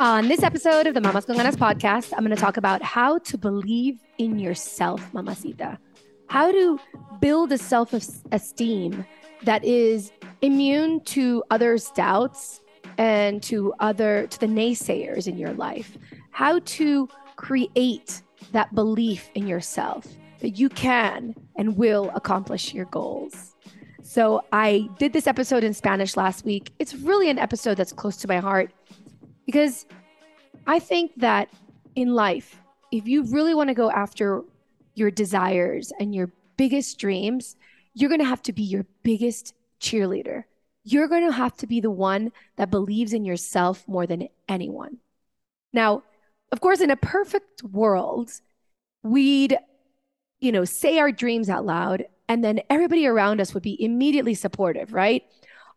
On this episode of the Mamas con Ganas podcast, I'm going to talk about how to believe in yourself, mamacita. How to build a self esteem that is immune to others' doubts and to other to the naysayers in your life. How to create that belief in yourself that you can and will accomplish your goals. So I did this episode in Spanish last week. It's really an episode that's close to my heart because I think that in life, if you really want to go after your desires and your biggest dreams, you're going to have to be your biggest cheerleader. You're going to have to be the one that believes in yourself more than anyone. Now, of course, in a perfect world, we'd, you know, say our dreams out loud and then everybody around us would be immediately supportive, right?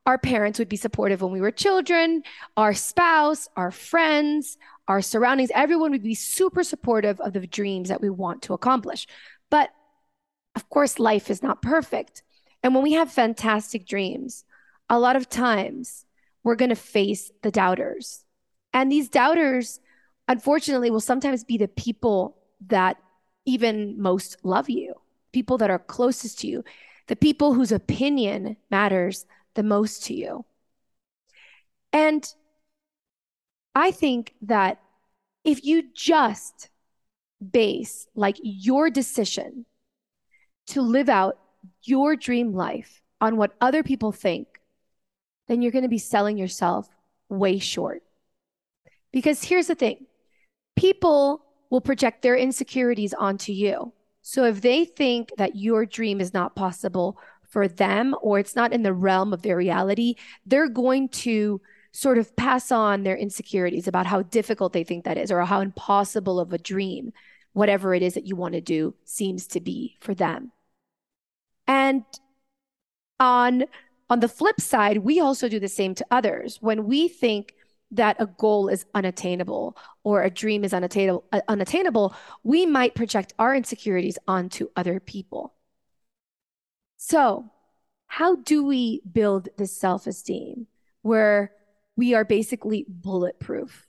Our parents would be supportive when we were children, our spouse, our friends, our surroundings, everyone would be super supportive of the dreams that we want to accomplish. But of course, life is not perfect. And when we have fantastic dreams, a lot of times we're going to face the doubters. And these doubters, unfortunately, will sometimes be the people that even most love you, people that are closest to you, the people whose opinion matters the most to you. And I think that if you just base like your decision to live out your dream life on what other people think, then you're going to be selling yourself way short. Because here's the thing people will project their insecurities onto you. So if they think that your dream is not possible for them or it's not in the realm of their reality, they're going to sort of pass on their insecurities about how difficult they think that is or how impossible of a dream whatever it is that you want to do seems to be for them. And on on the flip side, we also do the same to others. When we think that a goal is unattainable or a dream is unattainable, uh, unattainable, we might project our insecurities onto other people. So, how do we build this self esteem where we are basically bulletproof?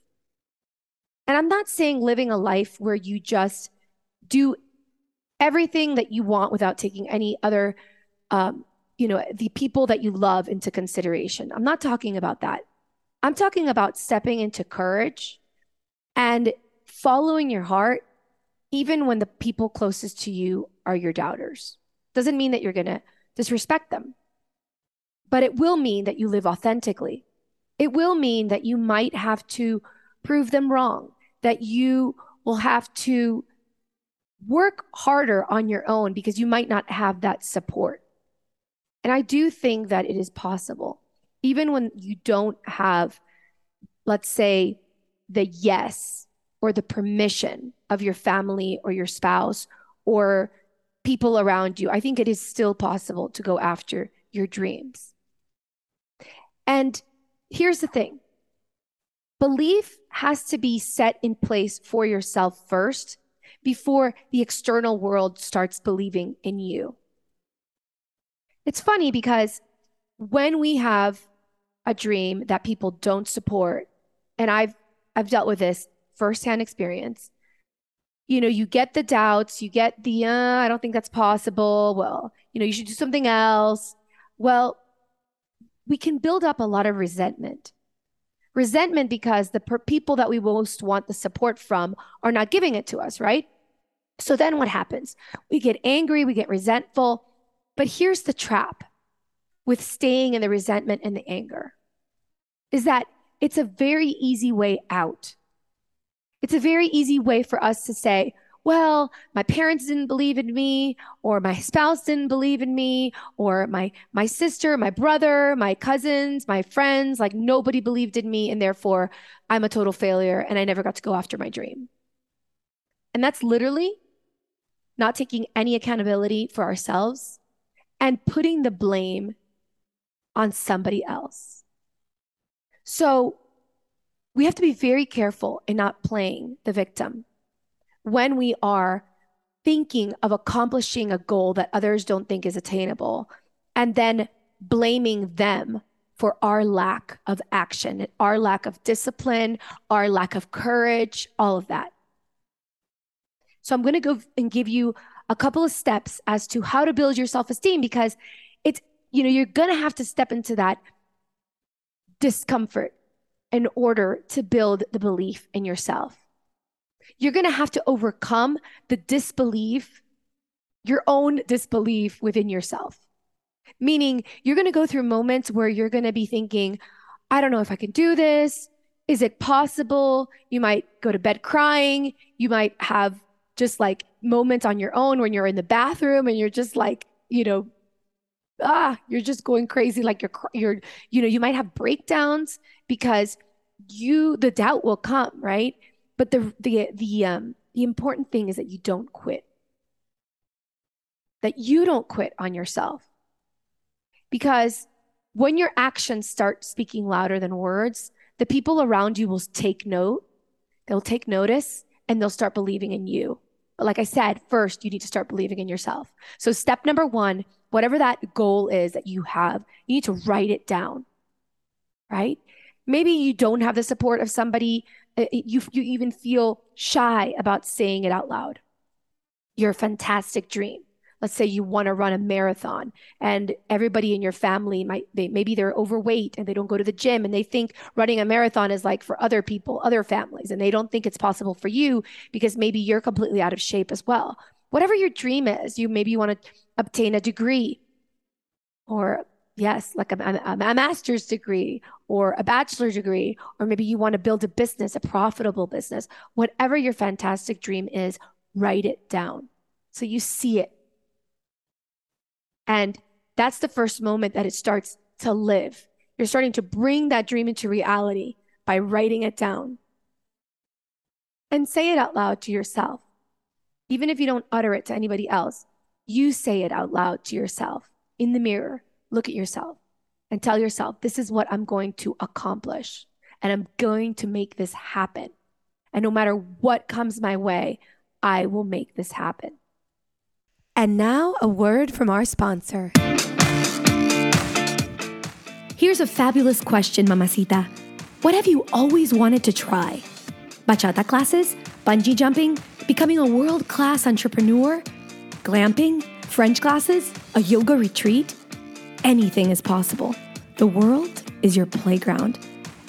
And I'm not saying living a life where you just do everything that you want without taking any other, um, you know, the people that you love into consideration. I'm not talking about that. I'm talking about stepping into courage and following your heart, even when the people closest to you are your doubters. Doesn't mean that you're going to disrespect them, but it will mean that you live authentically. It will mean that you might have to prove them wrong, that you will have to work harder on your own because you might not have that support. And I do think that it is possible, even when you don't have, let's say, the yes or the permission of your family or your spouse or people around you, I think it is still possible to go after your dreams. And here's the thing belief has to be set in place for yourself first before the external world starts believing in you. It's funny because when we have a dream that people don't support, and I've I've dealt with this firsthand experience, you know, you get the doubts, you get the, uh, I don't think that's possible. Well, you know, you should do something else. Well, we can build up a lot of resentment. Resentment because the per- people that we most want the support from are not giving it to us, right? So then what happens? We get angry, we get resentful. But here's the trap with staying in the resentment and the anger is that it's a very easy way out. It's a very easy way for us to say, well, my parents didn't believe in me, or my spouse didn't believe in me, or my my sister, my brother, my cousins, my friends, like nobody believed in me, and therefore I'm a total failure and I never got to go after my dream. And that's literally not taking any accountability for ourselves and putting the blame on somebody else. So we have to be very careful in not playing the victim when we are thinking of accomplishing a goal that others don't think is attainable and then blaming them for our lack of action, our lack of discipline, our lack of courage, all of that. So I'm going to go and give you a couple of steps as to how to build your self-esteem because it's you know you're going to have to step into that discomfort in order to build the belief in yourself you're going to have to overcome the disbelief, your own disbelief within yourself. Meaning, you're going to go through moments where you're going to be thinking, I don't know if I can do this. Is it possible? You might go to bed crying. You might have just like moments on your own when you're in the bathroom and you're just like, you know, ah, you're just going crazy. Like you're, you're, you know, you might have breakdowns because you, the doubt will come, right? But the the the um the important thing is that you don't quit. That you don't quit on yourself. Because when your actions start speaking louder than words, the people around you will take note, they'll take notice, and they'll start believing in you. But like I said, first, you need to start believing in yourself. So, step number one, whatever that goal is that you have, you need to write it down, right? Maybe you don't have the support of somebody uh, you, you even feel shy about saying it out loud. Your fantastic dream. Let's say you want to run a marathon and everybody in your family might, they, maybe they're overweight and they don't go to the gym and they think running a marathon is like for other people, other families, and they don't think it's possible for you because maybe you're completely out of shape as well. Whatever your dream is, you maybe you want to obtain a degree or yes, like a, a, a, master's degree or a bachelor degree, or maybe you want to build a business, a profitable business, whatever your fantastic dream is, write it down so you see it. And that's the first moment that it starts to live. You're starting to bring that dream into reality by writing it down. And say it out loud to yourself. Even if you don't utter it to anybody else, you say it out loud to yourself in the mirror look at yourself and tell yourself, this is what I'm going to accomplish. And I'm going to make this happen. And no matter what comes my way, I will make this happen. And now, a word from our sponsor. Here's a fabulous question, Mamacita. What have you always wanted to try? Bachata classes? Bungee jumping? Becoming a world class entrepreneur? Glamping? French classes? A yoga retreat? anything is possible. The world is your playground.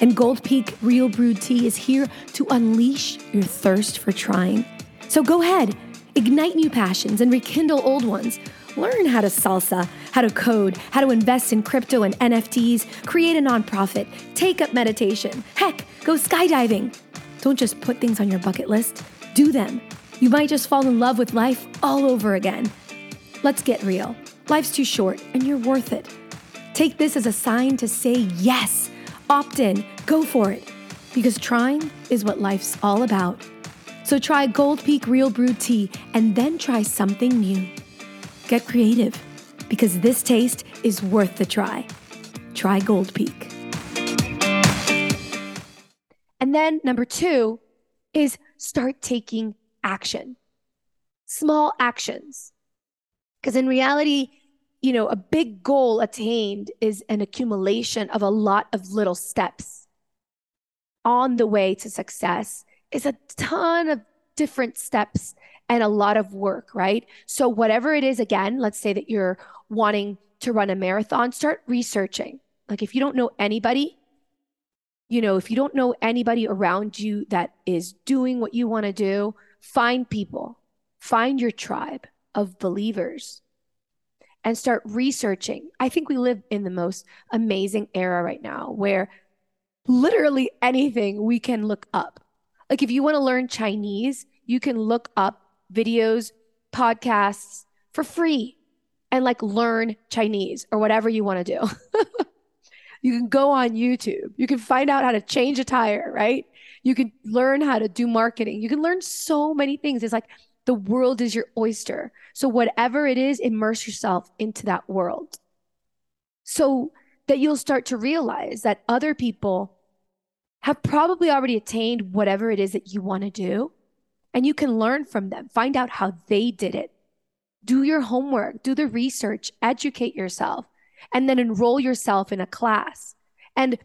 And Gold Peak Real Brewed Tea is here to unleash your thirst for trying. So go ahead, ignite new passions and rekindle old ones. Learn how to salsa, how to code, how to invest in crypto and NFTs, create a nonprofit, take up meditation. Heck, go skydiving. Don't just put things on your bucket list, do them. You might just fall in love with life all over again. Let's get real. Life's too short and you're worth it. Take this as a sign to say yes, opt in, go for it, because trying is what life's all about. So try Gold Peak Real Brewed Tea and then try something new. Get creative, because this taste is worth the try. Try Gold Peak. And then number two is start taking action. Small actions. Because in reality, you know, a big goal attained is an accumulation of a lot of little steps. On the way to success is a ton of different steps and a lot of work, right? So, whatever it is, again, let's say that you're wanting to run a marathon, start researching. Like if you don't know anybody, you know, if you don't know anybody around you that is doing what you want to do, find people, find your tribe of believers and start researching. I think we live in the most amazing era right now where literally anything we can look up. Like if you want to learn Chinese, you can look up videos, podcasts for free and like learn Chinese or whatever you want to do. you can go on YouTube. You can find out how to change a tire, right? You can learn how to do marketing. You can learn so many things. It's like the world is your oyster. So, whatever it is, immerse yourself into that world so that you'll start to realize that other people have probably already attained whatever it is that you want to do. And you can learn from them, find out how they did it. Do your homework, do the research, educate yourself, and then enroll yourself in a class. And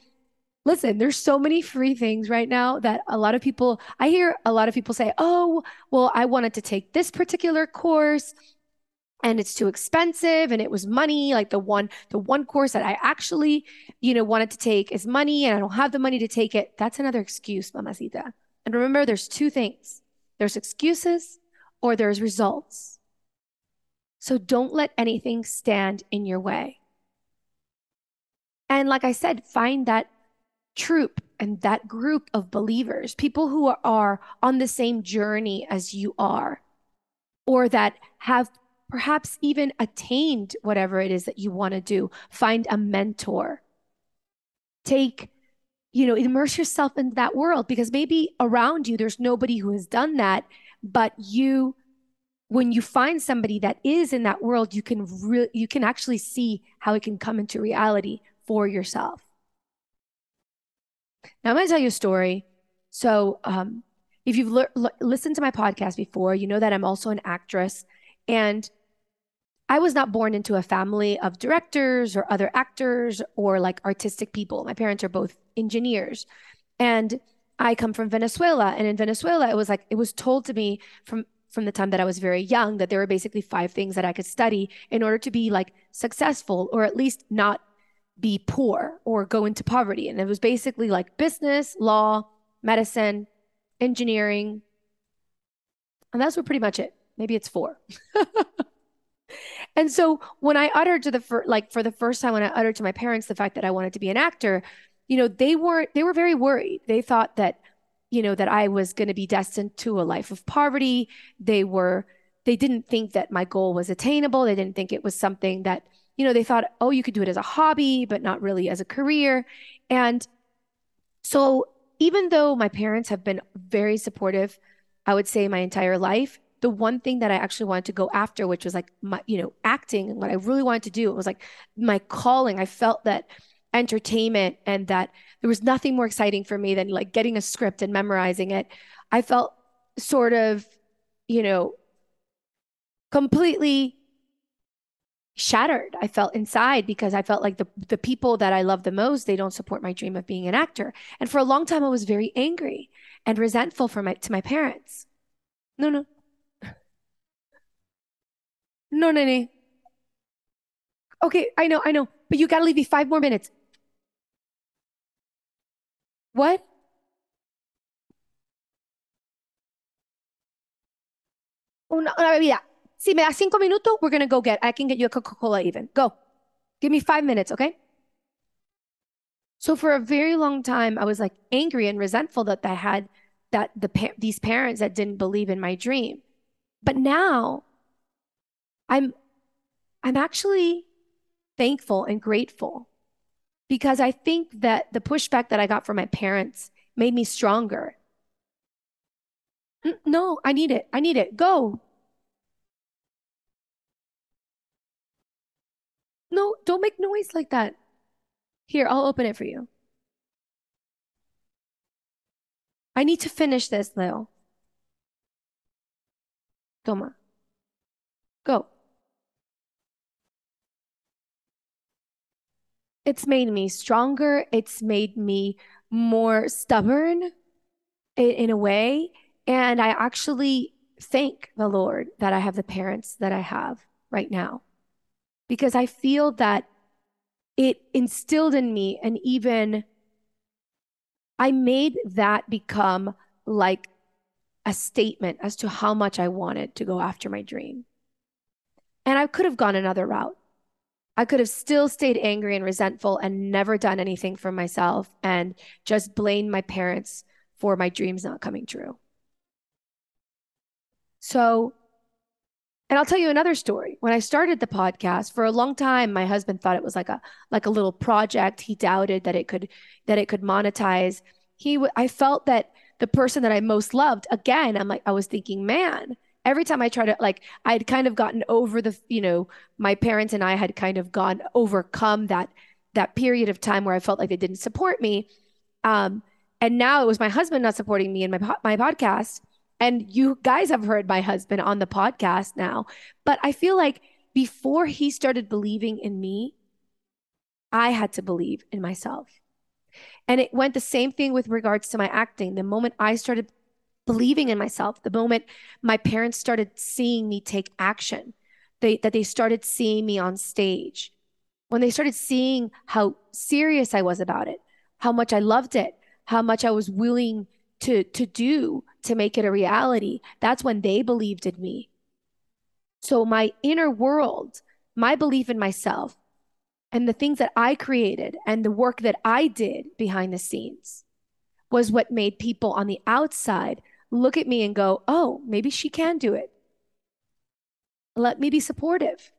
listen, there's so many free things right now that a lot of people, I hear a lot of people say, oh, well, I wanted to take this particular course and it's too expensive and it was money like the one the one course that i actually you know wanted to take is money and i don't have the money to take it. That's another excuse mamacita. And remember there's two things. There's excuses or there's results. So don't let anything stand in your way. And like i said find that troop and that group of believers, people who are on the same journey as you are, or that have perhaps even attained whatever it is that you want to do. Find a mentor. Take, you know, immerse yourself in that world because maybe around you there's nobody who has done that, but you when you find somebody that is in that world, you can re- you can actually see how it can come into reality for yourself. Now I'm going to tell you a story. So, um, if you've l- listened to my podcast before, you know that I'm also an actress. And I was not born into a family of directors or other actors or like artistic people. My parents are both engineers. And I come from Venezuela. And in Venezuela, it was like, it was told to me from from the time that I was very young that there were basically five things that I could study in order to be like successful or at least not be poor or go into poverty. And it was basically like business, law, medicine, engineering. And that's pretty much it. Maybe it's four. and so when I uttered to the fir- like for the first time when I uttered to my parents the fact that I wanted to be an actor, you know, they weren't they were very worried. They thought that you know that I was going to be destined to a life of poverty. They were they didn't think that my goal was attainable. They didn't think it was something that you know, they thought, oh, you could do it as a hobby, but not really as a career. And so even though my parents have been very supportive, I would say my entire life, the one thing that I actually wanted to go after, which was like my, you know, acting and what I really wanted to do, it was like my calling. I felt that entertainment and that there was nothing more exciting for me than like getting a script and memorizing it. I felt sort of, you know, completely shattered. I felt inside because I felt like the the people that I love the most, they don't support my dream of being an actor. And for a long time I was very angry and resentful for my to my parents. No, no. No, no, no. Okay, I know, I know. But you gotta leave me five more minutes. What? Una, una bebida. Si me das cinco minutos, we're to go get, I can get you a Coca-Cola even. Go. Give me five minutes, okay? So for a very long time, I was like angry and resentful that I had that the these parents that didn't believe in my dream. But now I'm I'm actually thankful and grateful because I think that the pushback that I got from my parents made me stronger. No, I need it. I need it. Go. No, don't make noise like that. Here, I'll open it for you. I need to finish this, Leo. Toma. Go. It's made me stronger. It's made me more stubborn in, in a way. And I actually thank the Lord that I have the parents that I have right now because I feel that it instilled in me and even I made that become like a statement as to how much I wanted to go after my dream. And I could have gone another route. I could have still stayed angry and resentful and never done anything for myself and just blamed my parents for my dreams not coming true. So, and I'll tell you another story. When I started the podcast, for a long time my husband thought it was like a like a little project. He doubted that it could that it could monetize. He w- I felt that the person that I most loved, again, I'm like I was thinking, man, every time I try to like I'd kind of gotten over the, you know, my parents and I had kind of gone overcome that that period of time where I felt like they didn't support me. Um, and now it was my husband not supporting me in my my podcast. And you guys have heard my husband on the podcast now. But I feel like before he started believing in me, I had to believe in myself. And it went the same thing with regards to my acting. The moment I started believing in myself, the moment my parents started seeing me take action, they, that they started seeing me on stage, when they started seeing how serious I was about it, how much I loved it, how much I was willing to to do to make it a reality that's when they believed in me. So my inner world my belief in myself and the things that i created and the work that i did behind the scenes was what made people on the outside look at me and go oh maybe she can do it let me be supportive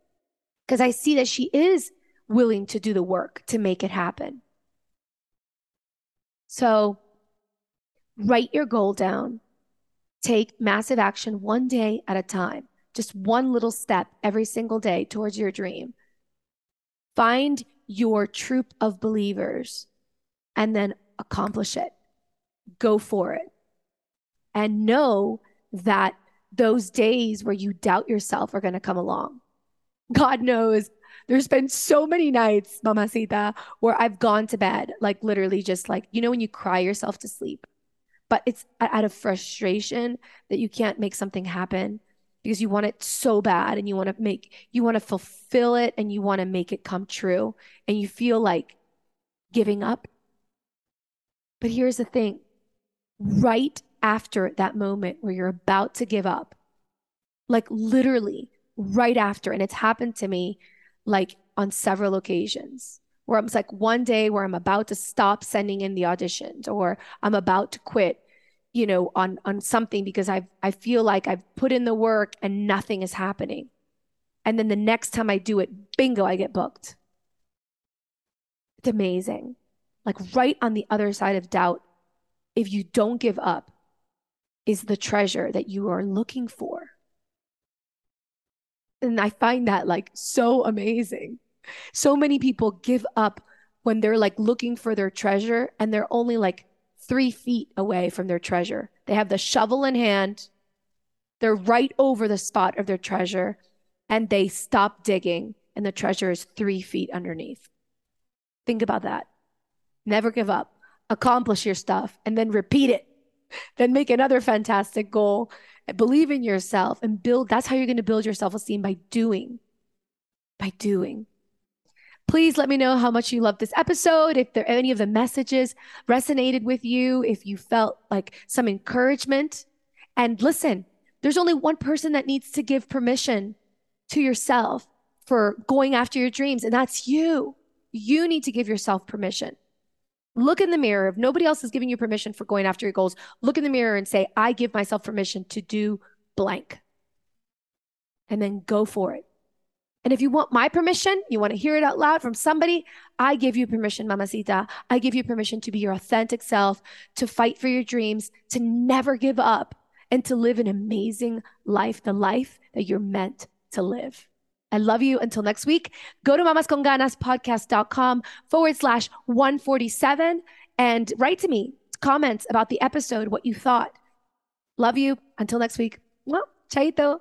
because i see that she is willing to do the work to make it happen so write your goal down, take massive action one day at a time, just one little step every single day towards your dream. Find your troop of believers and then accomplish it. Go for it. And know that those days where you doubt yourself are going to come along. God knows there's been so many nights, Mamacita, where I've gone to bed, like literally just like, you know, when you cry yourself to sleep, but it's out of frustration that you can't make something happen because you want it so bad and you want to make, you want to fulfill it and you want to make it come true and you feel like giving up. But here's the thing right after that moment where you're about to give up, like literally right after, and it's happened to me like on several occasions where I'm like one day where I'm about to stop sending in the auditions or I'm about to quit, you know, on on something because I I feel like I've put in the work and nothing is happening. And then the next time I do it, bingo, I get booked. It's amazing. Like right on the other side of doubt, if you don't give up, is the treasure that you are looking for. And I find that like so amazing. So many people give up when they're like looking for their treasure and they're only like three feet away from their treasure. They have the shovel in hand, they're right over the spot of their treasure, and they stop digging, and the treasure is three feet underneath. Think about that. Never give up. Accomplish your stuff and then repeat it. Then make another fantastic goal believe in yourself and build. That's how you're going to build your self esteem by doing. By doing. Please let me know how much you loved this episode. If there any of the messages resonated with you, if you felt like some encouragement. And listen, there's only one person that needs to give permission to yourself for going after your dreams, and that's you. You need to give yourself permission. Look in the mirror. If nobody else is giving you permission for going after your goals, look in the mirror and say, I give myself permission to do blank. And then go for it. And if you want my permission, you want to hear it out loud from somebody, I give you permission, Mamacita. I give you permission to be your authentic self, to fight for your dreams, to never give up, and to live an amazing life, the life that you're meant to live. I love you. Until next week, go to mamasconganaspodcast.com forward slash 147 and write to me comments about the episode, what you thought. Love you. Until next week. Well, chaito.